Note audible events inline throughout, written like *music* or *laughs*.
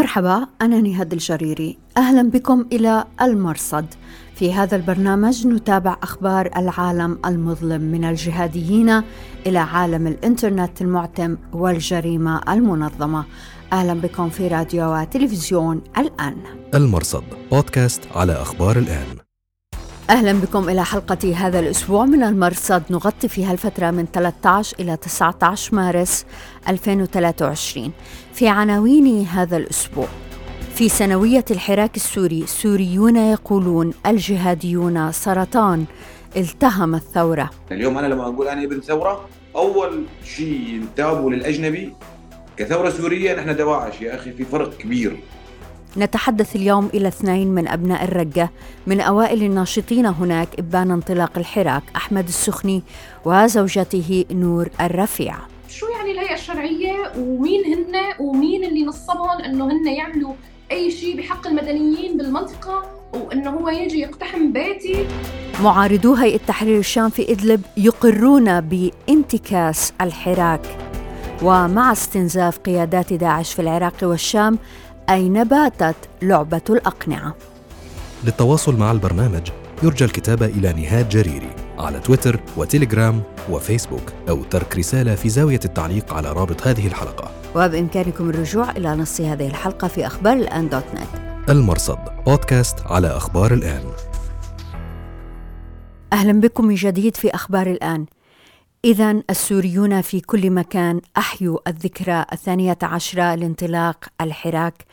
مرحبا أنا نهاد الجريري. أهلا بكم إلى المرصد. في هذا البرنامج نتابع أخبار العالم المظلم من الجهاديين إلى عالم الإنترنت المعتم والجريمة المنظمة. أهلا بكم في راديو وتلفزيون الآن. المرصد بودكاست على أخبار الآن. أهلا بكم إلى حلقة هذا الأسبوع من المرصد. نغطي فيها الفترة من 13 إلى 19 مارس 2023 في عناوين هذا الأسبوع. في سنوية الحراك السوري سوريون يقولون الجهاديون سرطان. التهم الثورة. اليوم أنا لما أقول أنا ابن ثورة أول شيء ينتابوا للأجنبي كثورة سورية نحن دواعش يا أخي في فرق كبير. نتحدث اليوم إلى اثنين من أبناء الرقة. من أوائل الناشطين هناك إبان انطلاق الحراك أحمد السخني وزوجته نور الرفيع. شو يعني الهيئة الشرعية ومين هن ومين اللي نصبهم إنه هن يعملوا أي شيء بحق المدنيين بالمنطقة وإنه هو يجي يقتحم بيتي؟ معارضو هيئة تحرير الشام في إدلب يقرون بانتكاس الحراك. ومع استنزاف قيادات داعش في العراق والشام أين باتت لعبة الأقنعة؟ للتواصل مع البرنامج يرجى الكتابة إلى نهاد جريري على تويتر وتليجرام وفيسبوك أو ترك رسالة في زاوية التعليق على رابط هذه الحلقة. وبإمكانكم الرجوع إلى نص هذه الحلقة في أخبار الآن دوت نت. المرصد بودكاست على أخبار الآن. أهلا بكم من جديد في أخبار الآن. إذا السوريون في كل مكان أحيوا الذكرى الثانية عشرة لانطلاق الحراك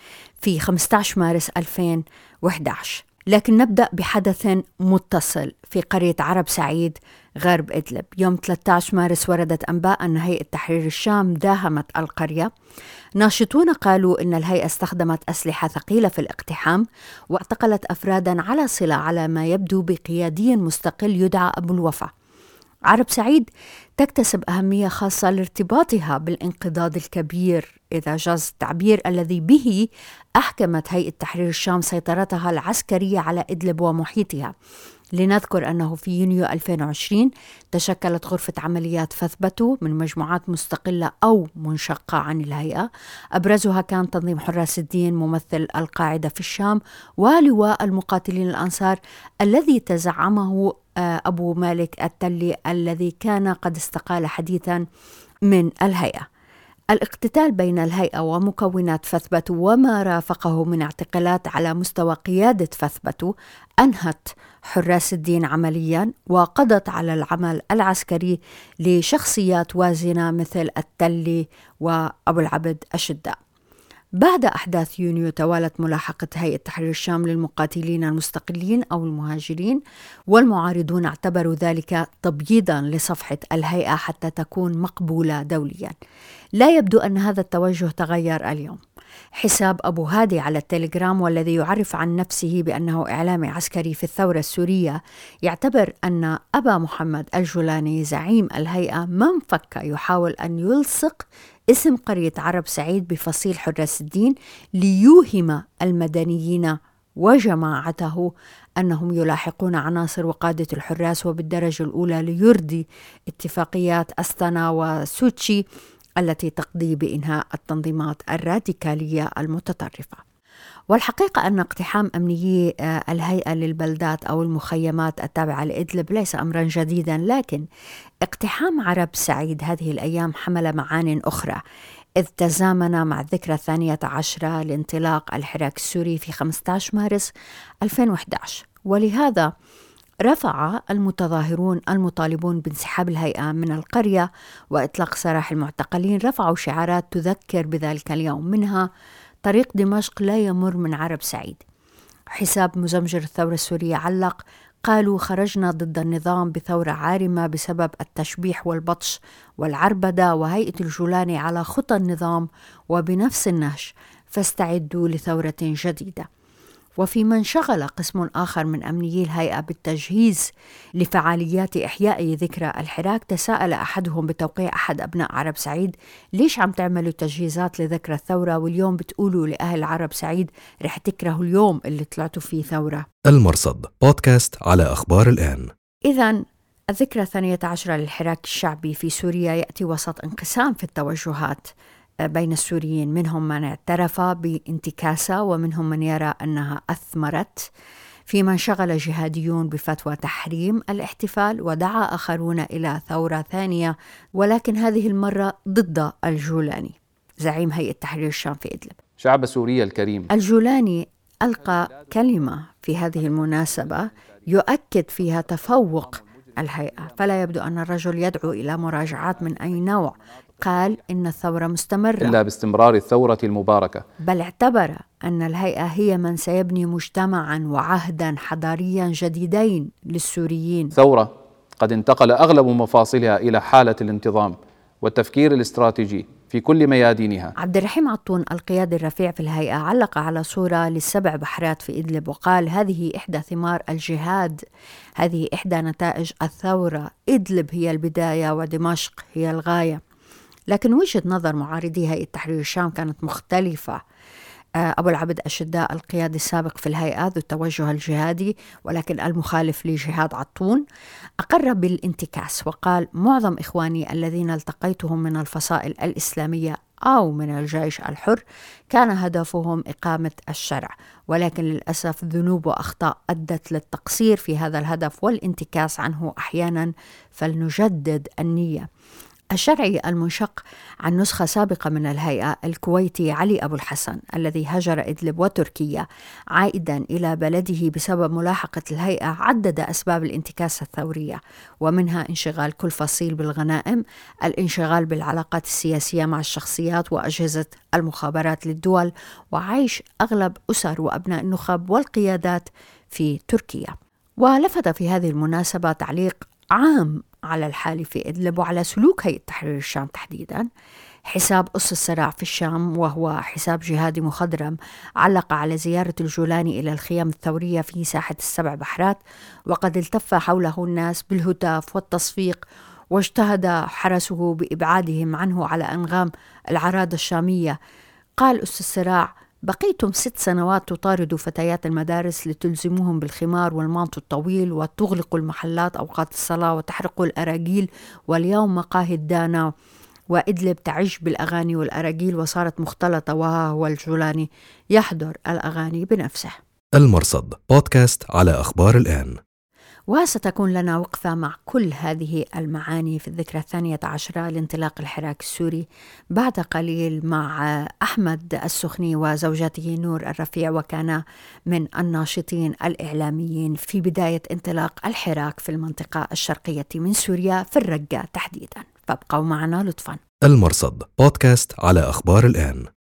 في 15 مارس 2011 لكن نبدأ بحدث متصل في قرية عرب سعيد غرب إدلب. يوم 13 مارس وردت أنباء أن هيئة تحرير الشام داهمت القرية. ناشطون قالوا إن الهيئة استخدمت أسلحة ثقيلة في الاقتحام واعتقلت أفرادا على صلة على ما يبدو بقيادي مستقل يدعى أبو الوفا. عرب سعيد تكتسب أهمية خاصة لارتباطها بالانقضاض الكبير. إذا جاز التعبير الذي به أحكمت هيئة تحرير الشام سيطرتها العسكرية على إدلب ومحيطها. لنذكر أنه في يونيو 2020 تشكلت غرفة عمليات فثبتوا من مجموعات مستقلة أو منشقة عن الهيئة. أبرزها كان تنظيم حراس الدين ممثل القاعدة في الشام ولواء المقاتلين الأنصار الذي تزعمه آه، أبو مالك التلي الذي كان قد استقال حديثا من الهيئة. الاقتتال بين الهيئة ومكونات فثبت وما رافقه من اعتقالات على مستوى قيادة فثبت أنهت حراس الدين عمليا وقضت على العمل العسكري لشخصيات وازنة مثل التلي وأبو العبد الشداء بعد أحداث يونيو توالت ملاحقة هيئة تحرير الشام للمقاتلين المستقلين أو المهاجرين والمعارضون اعتبروا ذلك تبييضا لصفحة الهيئة حتى تكون مقبولة دوليا. لا يبدو أن هذا التوجه تغير اليوم. حساب أبو هادي على التليجرام والذي يعرف عن نفسه بأنه إعلامي عسكري في الثورة السورية يعتبر أن أبا محمد الجولاني زعيم الهيئة من فك يحاول أن يلصق اسم قرية عرب سعيد بفصيل حراس الدين ليوهم المدنيين وجماعته أنهم يلاحقون عناصر وقادة الحراس وبالدرجة الأولى ليرضي اتفاقيات استانا وسوتشي التي تقضي بإنهاء التنظيمات الراديكالية المتطرفة. والحقيقة أن اقتحام أمنيي آه، الهيئة للبلدات أو المخيمات التابعة لإدلب ليس أمرا جديدا لكن اقتحام عرب سعيد هذه الأيام حمل معان أخرى إذ تزامن مع الذكرى الثانية عشرة لانطلاق الحراك السوري في 15 مارس 2011 ولهذا رفع المتظاهرون المطالبون بانسحاب الهيئة من القرية وإطلاق سراح المعتقلين رفعوا شعارات تذكر بذلك اليوم منها طريق دمشق لا يمر من عرب سعيد. حساب مزمجر الثورة السورية علق. قالوا خرجنا ضد النظام بثورة عارمة بسبب التشبيح والبطش والعربدة وهيئة الجولاني على خطى النظام وبنفس النهج. فاستعدوا لثورة جديدة. وفي من شغل قسم آخر من أمنيي الهيئة بالتجهيز لفعاليات إحياء ذكرى الحراك تساءل أحدهم بتوقيع أحد أبناء عرب سعيد ليش عم تعملوا تجهيزات لذكرى الثورة واليوم بتقولوا لأهل عرب سعيد رح تكرهوا اليوم اللي طلعتوا فيه ثورة؟ المرصد بودكاست على أخبار الآن. إذا الذكرى الثانية عشرة للحراك الشعبي في سوريا يأتي وسط انقسام في التوجهات. بين السوريين منهم من اعترف بانتكاسة ومنهم من يرى أنها أثمرت. فيما انشغل جهاديون بفتوى تحريم الاحتفال ودعا آخرون إلى ثورة ثانية ولكن هذه المرة ضد الجولاني. زعيم هيئة تحرير الشام في إدلب. شعب سوريا الكريم. الجولاني ألقى كلمة في هذه المناسبة يؤكد فيها تفوق الهيئة. فلا يبدو أن الرجل يدعو إلى مراجعات من أي نوع. قال إن الثورة مستمرة. إلا باستمرار الثورة المباركة. بل اعتبر أن الهيئة هي من سيبني مجتمعا وعهدا حضاريا جديدين للسوريين. ثورة قد انتقل أغلب مفاصلها إلى حالة الانتظام والتفكير الاستراتيجي في كل ميادينها. عبد الرحيم عطون القيادي الرفيع في الهيئة علق على صورة للسبع بحرات في إدلب وقال هذه إحدى ثمار الجهاد. هذه إحدى نتائج الثورة. إدلب هي البداية ودمشق هي الغاية. لكن وجهة نظر معارضي هيئة تحرير الشام كانت مختلفة. آه، أبو العبد أشداء القيادي السابق في الهيئة ذو التوجه الجهادي ولكن المخالف لجهاد عطون. أقر بالانتكاس وقال معظم إخواني الذين التقيتهم من الفصائل الإسلامية أو من الجيش الحر كان هدفهم إقامة الشرع. ولكن للأسف ذنوب وأخطاء أدت للتقصير في هذا الهدف والانتكاس عنه أحيانا فلنجدد النية. الشرعي المنشق عن نسخة سابقة من الهيئة الكويتي علي أبو الحسن الذي هجر إدلب وتركيا عائدا إلى بلده بسبب ملاحقة الهيئة عدد أسباب الانتكاسة الثورية ومنها انشغال كل فصيل بالغنائم الانشغال بالعلاقات السياسية مع الشخصيات وأجهزة المخابرات للدول وعيش أغلب أسر وأبناء النخب والقيادات في تركيا. ولفت في هذه المناسبة تعليق عام على الحالة في إدلب وعلى سلوك هيئة تحرير الشام تحديدا. حساب قص الصراع في الشام وهو حساب جهادي مخضرم علق على زيارة الجولاني إلى الخيام الثورية في ساحة السبع بحرات وقد التف حوله الناس بالهتاف والتصفيق واجتهد حرسه بإبعادهم عنه على أنغام العرادة الشامية. قال أس الصراع بقيتم ست سنوات تطاردوا فتيات المدارس لتلزموهم بالخمار والمانطو الطويل وتغلقوا المحلات أوقات الصلاة وتحرقوا الأراجيل واليوم مقاهي الدانا وإدلب تعج بالأغاني والأراجيل وصارت مختلطة وها هو الجولاني. يحضر الأغاني بنفسه. المرصد بودكاست على أخبار الآن. وستكون لنا وقفة مع كل هذه المعاني في الذكرى الثانية عشرة لانطلاق الحراك السوري بعد قليل مع أحمد السخني وزوجته نور الرفيع وكان من الناشطين الإعلاميين في بداية انطلاق الحراك في المنطقة الشرقية من سوريا في الرقة تحديدا. فابقوا معنا لطفا. المرصد بودكاست على أخبار الآن.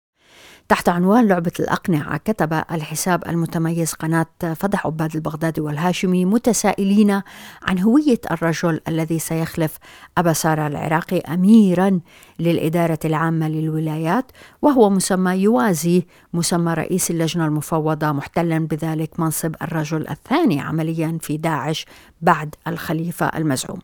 تحت عنوان لعبة الأقنعة كتب الحساب المتميز قناة فضح عباد البغدادي والهاشمي متسائلين عن هوية الرجل الذي سيخلف أبا سارة العراقي أميرا للإدارة العامة للولايات وهو مسمى يوازي مسمى رئيس اللجنة المفوضة محتلا بذلك منصب الرجل الثاني عمليا في داعش بعد الخليفة المزعوم.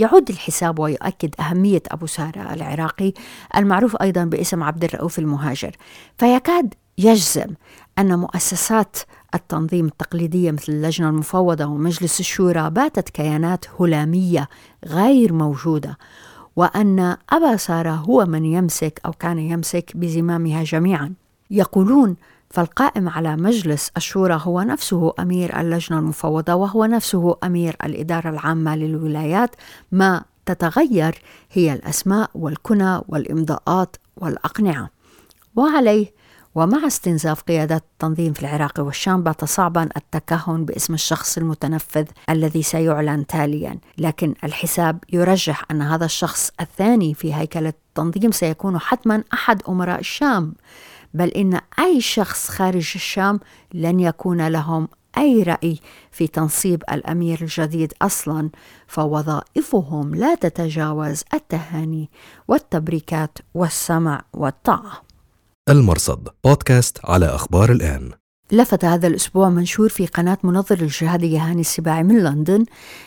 يعود الحساب ويؤكد أهمية أبو سارة العراقي المعروف أيضا باسم عبد الرؤوف المهاجر. فيكاد يجزم أن مؤسسات التنظيم التقليدية مثل اللجنة المفوضة ومجلس الشورى باتت كيانات هلامية غير موجودة وأن أبا سارة هو من يمسك أو كان يمسك بزمامها جميعا. يقولون فالقائم على مجلس الشورى هو نفسه أمير اللجنة المفوضة وهو نفسه أمير الإدارة العامة للولايات. ما تتغير هي الأسماء والكنى والإمضاءات والأقنعة. وعليه ومع استنزاف قيادات التنظيم في العراق والشام بات صعبا التكهن باسم الشخص المتنفذ الذي سيعلن تاليا. لكن الحساب يرجح أن هذا الشخص الثاني في هيكله التنظيم سيكون حتما أحد أمراء الشام. بل إن أي شخص خارج الشام لن يكون لهم أي رأي في تنصيب الأمير الجديد أصلا فوظائفهم لا تتجاوز التهاني والتبريكات والسمع والطاعة. المرصد بودكاست على أخبار الآن. لفت هذا الأسبوع منشور في قناة منظر الجهادي هاني السباعي من لندن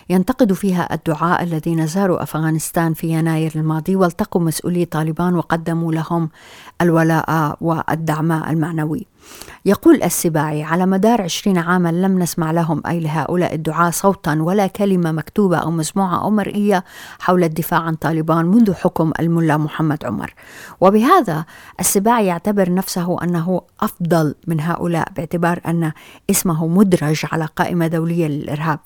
ينتقد فيها الدعاء الذين زاروا أفغانستان في يناير الماضي والتقوا مسؤولي طالبان وقدموا لهم الولاء والدعم المعنوي. يقول السباعي على مدار عشرين عاما لم نسمع لهم أي لهؤلاء الدعاة صوتا ولا كلمة مكتوبة أو مسموعة أو مرئية حول الدفاع عن طالبان منذ حكم الملا محمد عمر. وبهذا السباعي يعتبر نفسه أنه أفضل من هؤلاء باعتبار أن اسمه مدرج على قائمة دولية للإرهاب.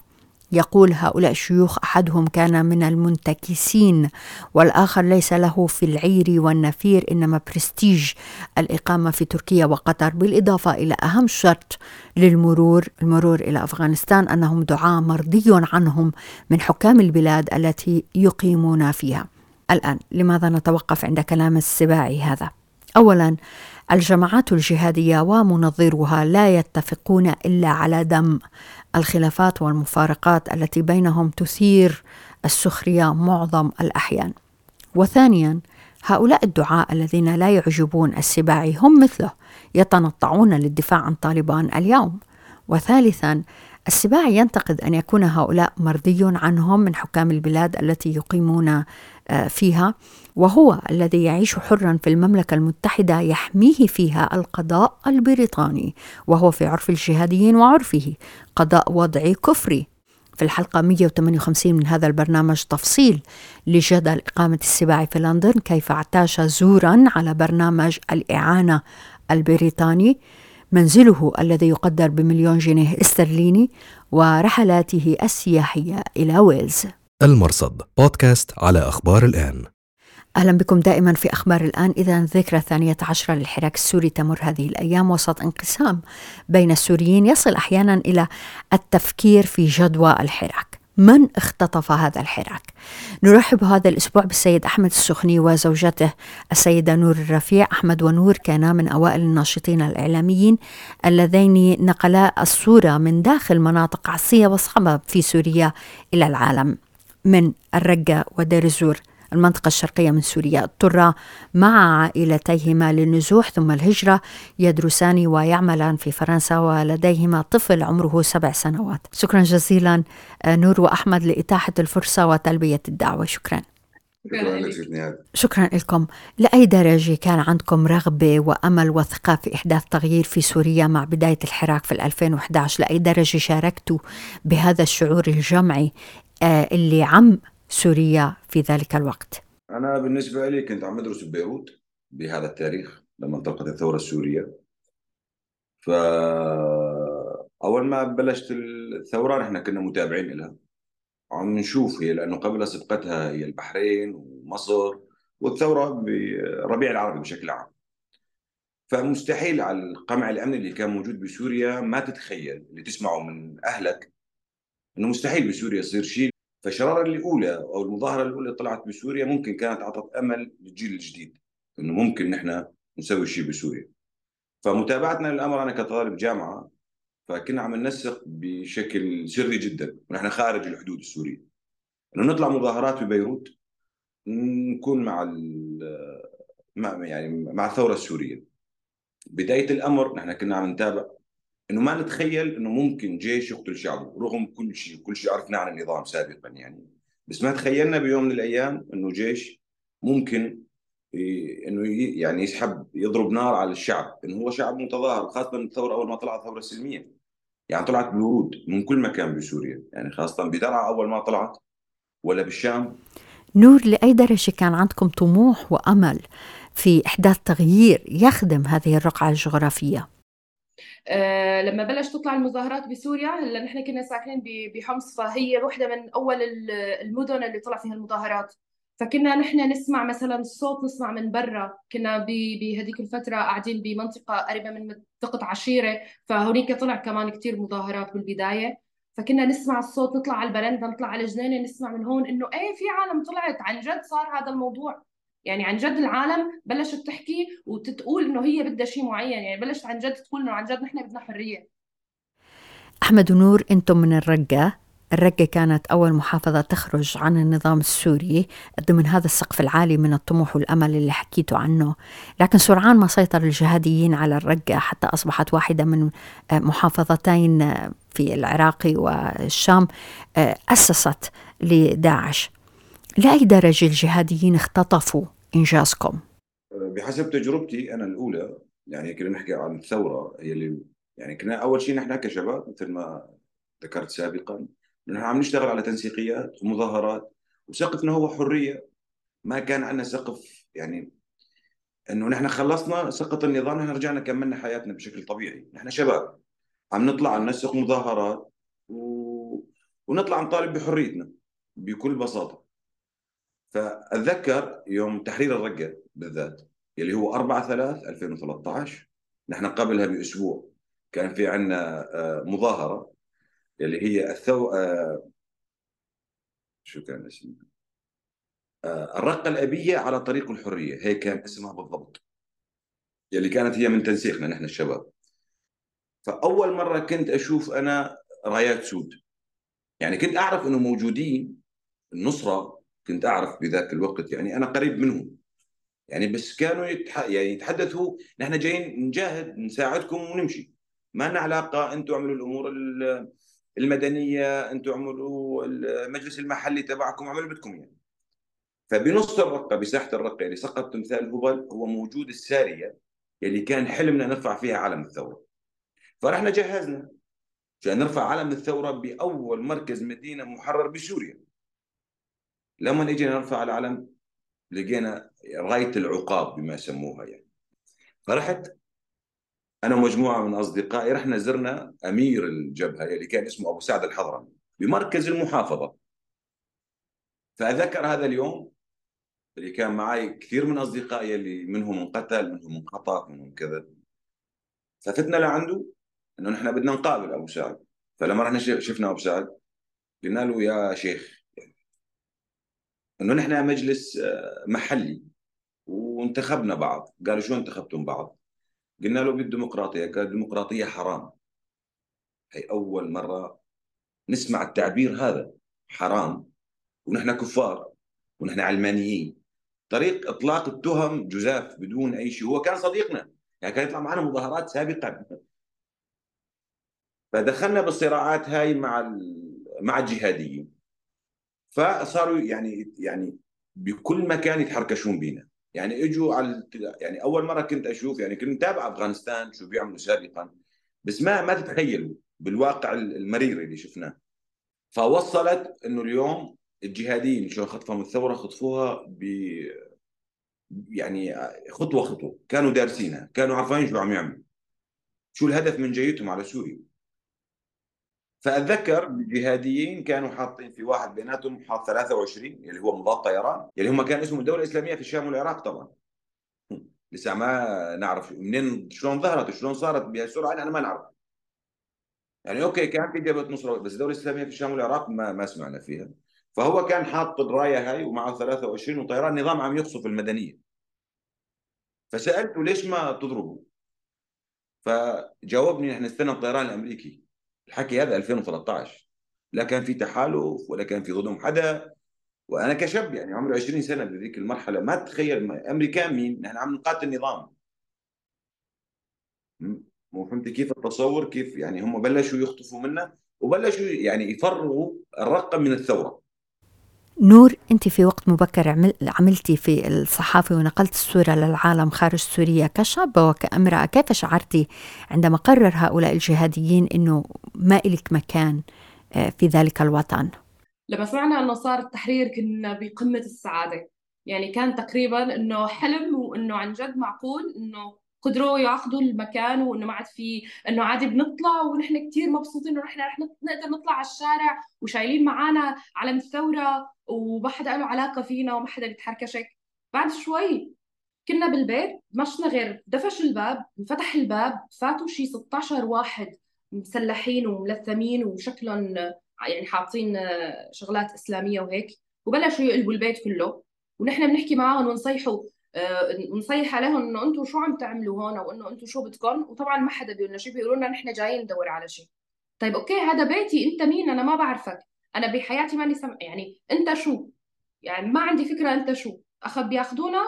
يقول هؤلاء الشيوخ أحدهم كان من المنتكسين والآخر ليس له في العير والنفير إنما برستيج الإقامة في تركيا وقطر بالإضافة إلى أهم شرط للمرور المرور إلى أفغانستان أنهم دعاة مرضي عنهم من حكام البلاد التي يقيمون فيها. الآن لماذا نتوقف عند كلام السباعي هذا؟ اولا الجماعات الجهادية ومنظروها لا يتفقون إلا على دم الخلافات والمفارقات التي بينهم تثير السخرية معظم الأحيان. وثانيا هؤلاء الدعاء الذين لا يعجبون السباعي هم مثله يتنطعون للدفاع عن طالبان اليوم. وثالثا السباعي ينتقد أن يكون هؤلاء مرضي عنهم من حكام البلاد التي يقيمون فيها وهو الذي يعيش حرا في المملكة المتحدة يحميه فيها القضاء البريطاني وهو في عرف الجهاديين وعرفه قضاء وضعي كفري في الحلقة 158 من هذا البرنامج تفصيل لجدل إقامة السباعي في لندن كيف اعتاش زورا على برنامج الإعانة البريطاني. منزله الذي يقدر بمليون جنيه استرليني ورحلاته السياحية إلى ويلز. المرصد بودكاست على أخبار الآن. أهلا بكم دائما في أخبار الآن. إذا ذكرى ثانية عشرة للحراك السوري تمر هذه الأيام وسط انقسام بين السوريين. يصل أحيانا إلى التفكير في جدوى الحراك. من اختطف هذا الحراك؟ نرحب هذا الأسبوع بالسيد أحمد السخني وزوجته السيدة نور الرفيع. أحمد ونور كانا من أوائل الناشطين الإعلاميين اللذين نقلا الصورة من داخل مناطق عصية وصعبة في سوريا إلى العالم. من الرقة ودير الزور المنطقة الشرقية من سوريا. اضطرا مع عائلتيهما للنزوح ثم الهجرة يدرسان ويعملان في فرنسا ولديهما طفل عمره سبع سنوات. شكرا جزيلا آه، نور وأحمد لإتاحة الفرصة وتلبية الدعوة. شكرا. شكرا لكم. لأي درجة كان عندكم رغبة وأمل وثقة في إحداث تغيير في سوريا مع بداية الحراك في 2011 لأي درجة شاركتوا بهذا الشعور الجمعي اللي عم سوريا في ذلك الوقت؟ أنا بالنسبة لي كنت عم أدرس ببيروت بهذا التاريخ لما انطلقت الثورة السورية. فأول ما بلشت الثورة نحن كنا متابعين لها عم نشوف هي لأنه قبل سبقتها هي البحرين ومصر والثورة بربيع العربي بشكل عام. فمستحيل على القمع الأمني اللي كان موجود بسوريا ما تتخيل اللي تسمعه من أهلك إنه مستحيل بسوريا يصير شيء. فالشراره الأولى أو المظاهرة الأولى طلعت بسوريا ممكن كانت أعطت أمل للجيل الجديد إنه ممكن نحن نسوي شيء بسوريا. فمتابعتنا للأمر أنا كطالب جامعة فكنا عم ننسق بشكل سري جدا ونحن خارج الحدود السورية. إنه نطلع مظاهرات ببيروت نكون مع مع يعني مع الثورة السورية. بداية الأمر نحن كنا عم نتابع إنه ما نتخيل إنه ممكن جيش يقتل شعبه رغم كل شيء كل شيء. عرفناه عن النظام سابقا يعني. بس ما تخيلنا بيوم من الأيام إنه جيش ممكن إنه يعني يسحب يضرب نار على الشعب. إنه هو شعب متظاهر خاصة الثورة أول ما طلعت ثوره سلميه يعني طلعت بورود من كل مكان بسوريا. يعني خاصة بدرعا أول ما طلعت ولا بالشام. نور لأي درجة كان عندكم طموح وأمل في إحداث تغيير يخدم هذه الرقعة الجغرافية؟ آه، لما بلش تطلع المظاهرات بسوريا هلا نحن كنا ساكنين بحمص فهي وحده من أول المدن اللي طلع فيها المظاهرات. فكنا نحن نسمع مثلا الصوت نسمع من برا. كنا بهذيك الفترة قاعدين بمنطقة قريبة من منطقة عشيرة فهونيك طلع كمان كثير مظاهرات بالبداية. فكنا نسمع الصوت نطلع على البرندة نطلع على الجنينة نسمع من هون إنه إيه في عالم طلعت عن جد صار هذا الموضوع. يعني عن جد العالم بلشت تحكي وتقول إنه هي بدها شيء معين يعني بلشت عن جد تقول إنه عن جد نحن بدنا حرية. أحمد ونور أنتم من الرقة. الرقة كانت أول محافظة تخرج عن النظام السوري ضمن هذا السقف العالي من الطموح والأمل اللي حكيتوا عنه. لكن سرعان ما سيطر الجهاديين على الرقة حتى أصبحت واحدة من محافظتين في العراق والشام أسست لداعش. لأي درجة الجهاديين اختطفوا إنجازكم؟ بحسب تجربتي أنا الأولى يعني كنا نحكي عن الثورة هي اللي يعني كنا أول شيء نحن كشباب مثل ما ذكرت سابقا نحن عم نشتغل على تنسيقيات ومظاهرات وسقفنا هو حرية. ما كان عندنا سقف يعني إنه نحن خلصنا سقط النظام نحن رجعنا كملنا حياتنا بشكل طبيعي. نحن شباب عم نطلع ننسق مظاهرات و... ونطلع نطالب بحريتنا بكل بساطة. فأتذكر يوم تحرير الرقة بالذات اللي هو 4 3 2013 نحن قبلها بأسبوع كان في عندنا آه، مظاهرة اللي هي الثو آه، شو كان اسمها؟ آه، الرقة الأبية على طريق الحرية هي كان اسمها بالضبط اللي كانت هي من تنسيقنا نحن الشباب. فأول مرة كنت أشوف أنا رايات سود يعني كنت أعرف إنه موجودين النصرة كنت أعرف بذاك الوقت يعني أنا قريب منهم. يعني بس كانوا يتح... يعني يتحدثوا نحن جايين نجاهد نساعدكم ونمشي. ما لنا علاقة أنتم اعملوا الأمور المدنية أنتم اعملوا المجلس المحلي تبعكم اعملوا بدكم يعني. فبنص الرقة بساحة الرقة اللي سقط تمثال هبل هو موجود السارية اللي كان حلمنا نرفع فيها علم الثورة. فرحنا جهزنا. عشان نرفع علم الثورة بأول مركز مدينة محرر بسوريا. لما اجينا نرفع العلم لقينا غايه العقاب بما يسموها يعني. فرحت أنا ومجموعة من أصدقائي رحنا زرنا أمير الجبهة اللي كان اسمه أبو سعد الحضرمي بمركز المحافظة. فأذكر هذا اليوم اللي كان معي كثير من أصدقائي اللي منهم انقتل منهم انخطف منهم كذا. ففتنا لعنده إنه نحن بدنا نقابل أبو سعد. فلما رحنا شفنا أبو سعد قلنا له يا شيخ إنه نحن مجلس آه، محلي وانتخبنا بعض. قالوا شو انتخبتم بعض؟ قلنا له بالديمقراطيه قال الديمقراطية حرام. هي أول مرة نسمع التعبير هذا. حرام. ونحن كفار. ونحن علمانيين. طريق إطلاق التهم جزاف بدون أي شيء. هو كان صديقنا. يعني كان يطلع معنا مظاهرات سابقا فدخلنا بالصراعات هاي مع مع الجهاديين. فصاروا يعني يعني بكل مكان يتحركشون بينا. يعني إجوا على يعني أول مرة كنت أشوف يعني كنت متابع أفغانستان شو بيعملوا سابقا بس ما ما تتخيلوا بالواقع المرير اللي شفناه. فوصلت إنه اليوم الجهاديين شو خطفهم الثورة خطفوها ب يعني خطوة خطوة. كانوا دارسينها كانوا عارفين شو عم يعملوا. شو الهدف من جيتهم على سوريا؟ فاتذكر الجهاديين كانوا حاطين في واحد بيناتهم حاط 23 اللي هو مضاد طيران اللي هم كان اسمه الدولة الإسلامية في الشام والعراق طبعا. لسه ما نعرف منين شلون ظهرت شلون صارت بهالسرعة أنا ما نعرف. يعني أوكي كان في جبهة نصره بس الدولة الإسلامية في الشام والعراق ما ما سمعنا فيها. فهو كان حاط الرايه هاي ومعه 23 وطيران نظام عم يقصف المدنية. فسألته ليش ما تضربوا فجاوبني نحن نستنى الطيران الأمريكي. الحكي هذا 2013 لا كان في تحالف ولا كان في ضدهم حدا. وأنا كشاب يعني عمري 20 سنة بذيك المرحلة. ما تتخيل امريكان مين؟ نحن عم نقاتل نظام. مو فهمت كيف التصور؟ كيف يعني هم بلشوا يخطفوا منا وبلشوا يعني يفرغوا الرقم من الثورة. نور أنت في وقت مبكر عملتي في الصحافة ونقلت الصورة للعالم خارج سوريا كشابه وكأمرأة. كيف شعرتي عندما قرر هؤلاء الجهاديين إنه ما إلك مكان آه، في ذلك الوطن؟ لما سمعنا إنه صار التحرير كنا بقمة السعادة. يعني كان تقريبا إنه حلم وإنه عن جد معقول إنه قدروا ياخذوا المكان وإنه ما عاد في إنه عادي بنطلع ونحن كثير مبسوطين إنه نحن رح نقدر نطلع على الشارع وشايلين معنا علم الثورة وما حدا له علاقة فينا وما حدا بيتحركشك بعد شوي كنا بالبيت مشنا غير دفش الباب انفتح الباب فاتوا شي 16 واحد مسلحين وملثمين وشكلهم يعني حاطين شغلات إسلامية وهيك وبلشوا يقلبوا البيت كله ونحن بنحكي معاهم ونصيحوا. نصيح عليهم إنه أنتم شو عم تعملوا هون وانه أنتم شو بدكم؟ وطبعا ما حدا بيقول لنا شيء بيقولوا لنا نحن جايين ندور على شيء طيب أوكي هذا بيتي أنت مين؟ أنا ما بعرفك. أنا بحياتي ماني سمع يعني أنت شو؟ يعني ما عندي فكرة أنت شو. اخذ بيأخذونا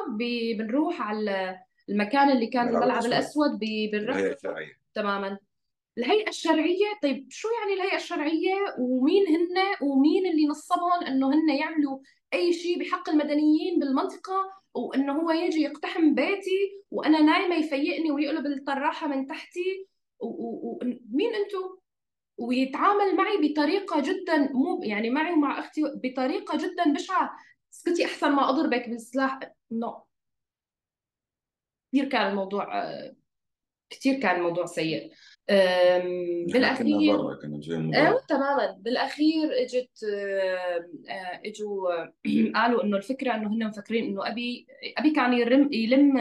بنروح على المكان اللي كان الملعب الاسود بنروح تماما. الهيئة الشرعية طيب شو يعني الهيئة الشرعية؟ ومين هن ومين اللي نصبهم إنه هن يعملوا أي شيء بحق المدنيين بالمنطقة؟ وإنه هو يجي يقتحم بيتي وأنا نايمة يفيقني ويقلب الطراحة من تحتي. ومين أنتم ويتعامل معي بطريقة جدا مو يعني معي ومع أختي بطريقة جدا بشعة. اسكتي أحسن ما أضربك بالسلاح. no كثير كان الموضوع كثير كان الموضوع سيء. بالاخير كنا برا. تماما. بالأخير إجت آه، إجوا *clears throat* قالوا إنه الفكرة إنه هن مفكرين إنه أبي أبي كان يرم يلم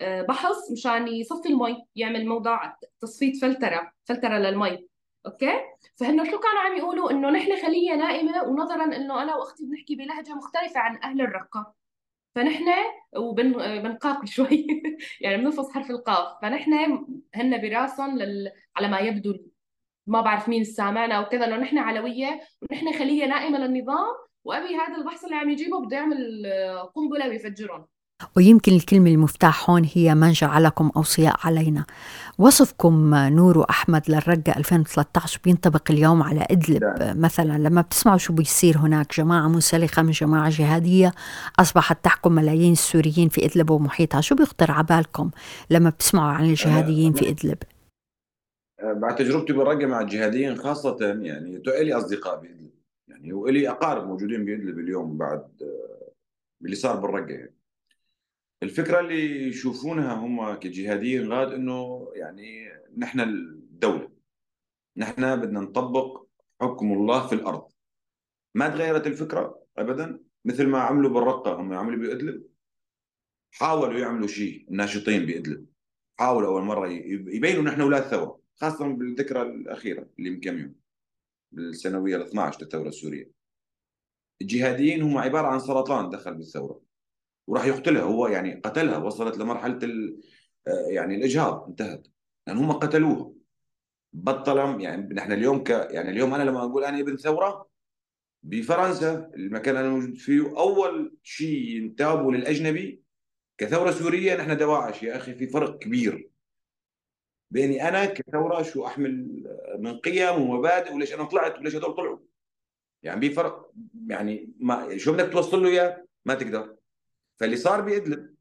آه، بحص مشان يصفي المي يعمل موضع تصفية فلترة فلترة للمي. أوكي؟ فهن شو كانوا عم يقولوا؟ إنه نحن خلية نائمة ونظرا إنه أنا وأختي بنحكي بلهجة مختلفة عن أهل الرقة. فنحن وبنقاق *laughs* شوي يعني بنفص حرف القاف. فنحن هن براسهم لل... على ما يبدو ما بعرف مين سامعنا وكذا إنه نحن علوية ونحن خلية نائمة للنظام وأبي هذا البحث اللي عم يجيبه بده يعمل قنبلة ويفجرهم. ويمكن الكلمة المفتاح هون هي من جعلكم أوصياء علينا وصفكم نور وأحمد للرقة 2013 بينطبق اليوم على إدلب. نعم. مثلا لما بتسمعوا شو بيصير هناك جماعة منسلخة من جماعة جهادية أصبحت تحكم ملايين السوريين في إدلب ومحيطها. شو بيخطر على بالكم لما بتسمعوا عن الجهاديين في إدلب؟ أه، بعد تجربتي بالرقة مع الجهاديين خاصة يعني إلي أصدقاء بإدلب. يعني وإلي أقارب موجودين بإدلب اليوم بعد أه، اللي صار بالرقة يعني. الفكرة اللي يشوفونها هم كجهاديين غاد إنه يعني نحن الدولة نحن بدنا نطبق حكم الله في الأرض. ما تغيرت الفكرة ابدا؟ مثل ما عملوا بالرقة هم عملوا بإدلب. حاولوا يعملوا شيء الناشطين بإدلب. حاولوا أول مرة يبينوا نحن أولاد ثورة خاصة بالذكرى الأخيرة اللي من كم يوم بالسنويه ال 12 للثوره السورية. الجهاديين هم عبارة عن سرطان دخل بالثورة. وراح يقتلها. هو يعني قتلها وصلت لمرحلة ال آه، يعني الإجهاض انتهت. لأن هم قتلوها. بطل يعني نحن اليوم ك يعني اليوم أنا لما أقول أنا ابن ثورة بفرنسا المكان اللي أنا موجود فيه أول شيء ينتابوا للأجنبي كثورة سورية نحن دواعش. يا أخي في فرق كبير بيني أنا كثورة شو أحمل من قيم ومبادئ وليش أنا طلعت وليش هذول طلعوا. يعني في فرق يعني ما شو بدك توصل له إياه؟ ما تقدر. فاللي صار بادلب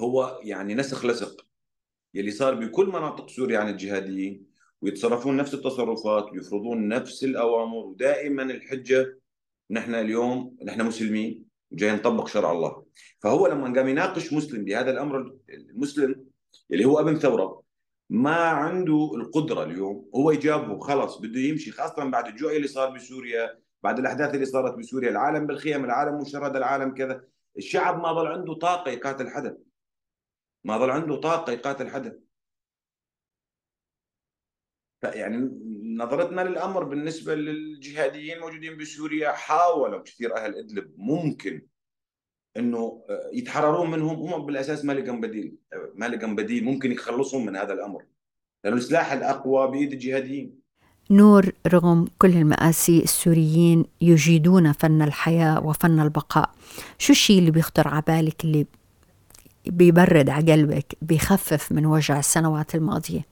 هو يعني نسخ لصق. يلي صار بكل مناطق سوريا عن الجهاديين ويتصرفون نفس التصرفات ويفرضون نفس الأوامر ودائما الحجة نحن اليوم نحن مسلمين وجاي نطبق شرع الله. فهو لما قام يناقش مسلم بهذا الأمر المسلم اللي هو أبن ثورة ما عنده القدرة اليوم. هو يجابه خلص بده يمشي خاصة بعد الجوع اللي صار بسوريا بعد الأحداث اللي صارت بسوريا العالم بالخيم العالم مشرد العالم كذا. الشعب ما ظل عنده طاقة يقاتل حدا ما ظل عنده طاقة يقاتل حدا يعني نظرتنا للأمر بالنسبة للجهاديين الموجودين بسوريا حاولوا كثير أهل إدلب ممكن إنه يتحررون منهم. هم بالأساس ما لقوا بديل ما لقوا بديل ممكن يخلصهم من هذا الأمر. لأنه السلاح الأقوى بايد الجهاديين. نور رغم كل المآسي السوريين يجيدون فن الحياة وفن البقاء. شو الشيء اللي بيخطر على بالك اللي بيبرد على قلبك بيخفف من وجع السنوات الماضية؟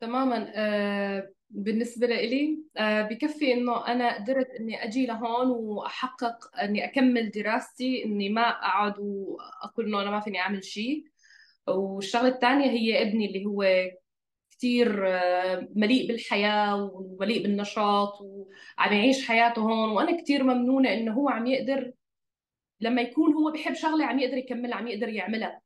تماما آه بالنسبة لي آه بكفي إنه أنا قدرت إني أجي لهون وأحقق إني أكمل دراستي إني ما أقعد وأقول إنه أنا ما فيني أعمل شيء. والشغلة الثانية هي ابني اللي هو كثير آه، مليء بالحياة ومليء بالنشاط وعم يعيش حياته هون. وأنا كثير ممنونة إنه هو عم يقدر لما يكون هو بحب شغلة عم يقدر يكملها عم يقدر يعملها.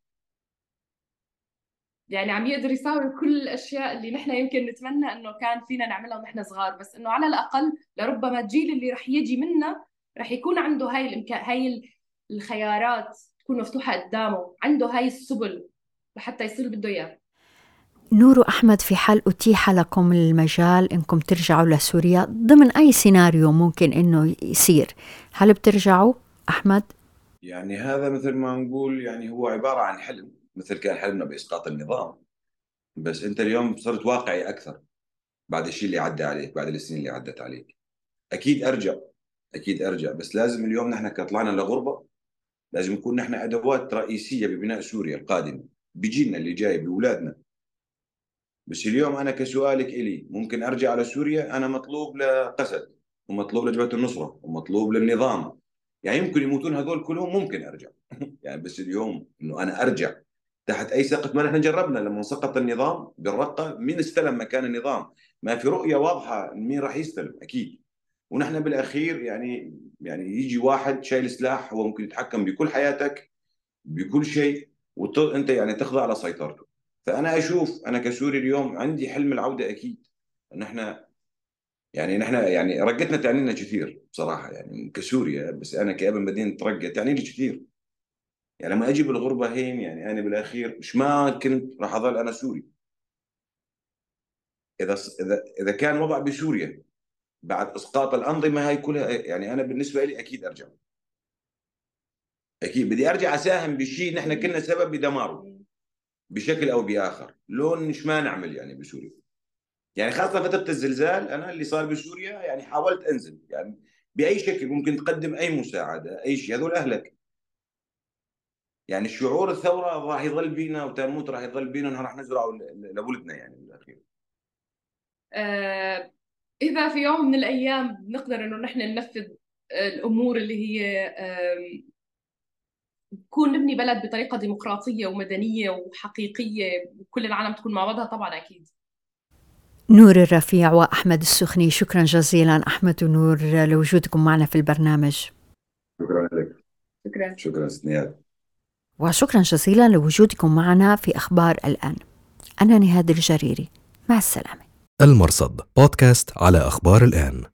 يعني عم يقدر يساوي كل الأشياء اللي نحن يمكن نتمنى إنه كان فينا نعملها ونحن صغار. بس إنه على الأقل لربما الجيل اللي رح يجي منا رح يكون عنده هاي الامكان هاي الخيارات تكون مفتوحة قدامه عنده هاي السبل لحتى يصير بده إياه. نور أحمد في حال أتيح لكم المجال إنكم ترجعوا لسوريا ضمن أي سيناريو ممكن إنه يصير. هل بترجعوا أحمد؟ يعني هذا مثل ما نقول يعني هو عبارة عن حلم مثل كان حلمنا بإسقاط النظام. بس أنت اليوم صرت واقعي أكثر بعد الشيء اللي عدى عليك بعد السنين اللي عدت عليك. أكيد أرجع أكيد أرجع. بس لازم اليوم نحن كطلعنا لغربة لازم نكون نحن أدوات رئيسية ببناء سوريا القادمة. بجيلنا اللي جاي بأولادنا. بس اليوم أنا كسؤالك إلي ممكن أرجع على سوريا؟ أنا مطلوب لقسد ومطلوب لجبهة النصرة ومطلوب للنظام. يعني يمكن يموتون هذول كلهم ممكن أرجع. *laughs* يعني بس اليوم إنه أنا أرجع تحت أي سقف ما نحن جربنا لما سقط النظام بالرقة مين استلم مكان النظام؟ ما في رؤية واضحة مين راح يستلم أكيد. ونحن بالأخير يعني يعني يجي واحد شايل سلاح هو ممكن يتحكم بكل حياتك بكل شيء وانت يعني تخضع لسيطرته. فأنا أشوف أنا كسوري اليوم عندي حلم العودة أكيد. إن إحنا يعني نحن يعني رقتنا تعني لنا كثير بصراحة يعني كسوريا بس أنا كابن مدينه رقه تعني لي كثير. يعني لما أجي بالغربة هين يعني أنا بالأخير مش ما كنت راح أظل أنا سوري. إذا إذا إذا كان وضع بسوريا بعد إسقاط الأنظمة هاي كلها يعني أنا بالنسبة لي أكيد أرجع. أكيد بدي أرجع أساهم بشيء نحن كنا سبب بدماره بشكل أو بآخر. لون مش ما نعمل يعني بسوريا. يعني خاصة فترة الزلزال أنا اللي صار بسوريا يعني حاولت أنزل. يعني بأي شكل ممكن تقدم أي مساعدة أي شيء هذول أهلك. يعني شعور الثورة راح يظل بينا وتموت راح يظل بينا راح نزرعه لولدنا يعني بالاخير آه إذا في يوم من الأيام بنقدر إنه نحن ننفذ الأمور اللي هي نكون نبني بلد بطريقة ديمقراطية ومدنية وحقيقية وكل العالم تكون مع بعضها طبعا أكيد. نور الرفيع وأحمد السخني شكرا جزيلا. أحمد ونور لوجودكم معنا في البرنامج. شكرا لك. شكرا. شكرا سنياد وشكرا جزيلا لوجودكم معنا في أخبار الآن. أنا نهاد الجريري. مع السلامة. المرصد بودكاست على أخبار الآن.